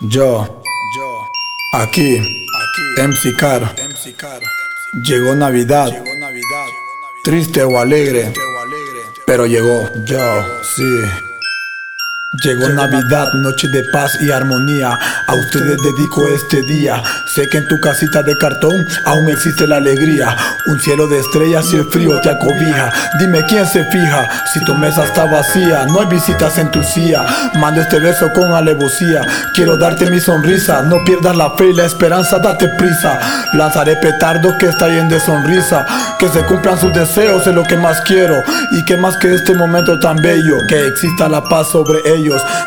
Yo, aquí, MC Car, llegó Navidad, triste o alegre, pero llegó, yo, sí. Llegó Navidad, noche de paz y armonía. A ustedes dedico este día. Sé que en tu casita de cartón aún existe la alegría. Un cielo de estrellas y el frío te acobija. Dime quién se fija si tu mesa está vacía. No hay visitas en tu silla. Mando este verso con alevosía. Quiero darte mi sonrisa. No pierdas la fe y la esperanza, date prisa. Lanzaré petardo que está lleno de sonrisa. Que se cumplan sus deseos es lo que más quiero. Y que más que este momento tan bello. Que exista la paz sobre ellos.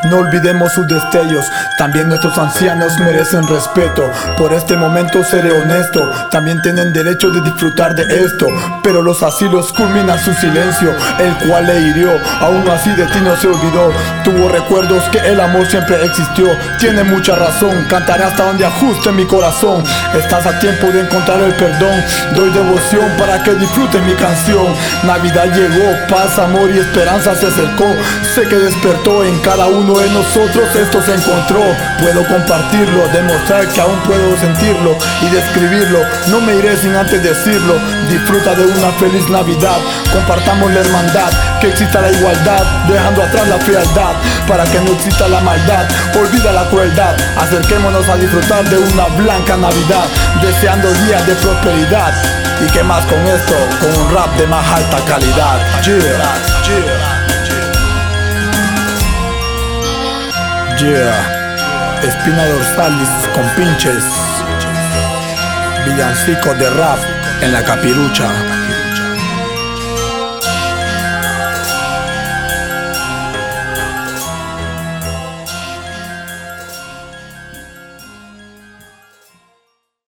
No olvidemos sus destellos. También nuestros ancianos merecen respeto. Por este momento seré honesto. También tienen derecho de disfrutar de esto. Pero los asilos culminan su silencio, el cual le hirió. Aún así de ti no se olvidó. Tuvo recuerdos que el amor siempre existió. Tiene mucha razón. Cantaré hasta donde ajuste mi corazón. Estás a tiempo de encontrar el perdón. Doy devoción para que disfruten mi canción. Navidad llegó, paz, amor y esperanza se acercó. Sé que despertó en cada uno de nosotros esto se encontró. Puedo compartirlo, demostrar que aún puedo sentirlo y describirlo. No me iré sin antes decirlo. Disfruta de una feliz Navidad. Compartamos la hermandad, que exista la igualdad, dejando atrás la frialdad, para que no exista la maldad. Olvida la crueldad. Acerquémonos a disfrutar de una blanca Navidad, deseando días de prosperidad. Y que más con esto, con un rap de más alta calidad. Yeah. Espina dorsalis con pinches. Villancico de rap en la capirucha.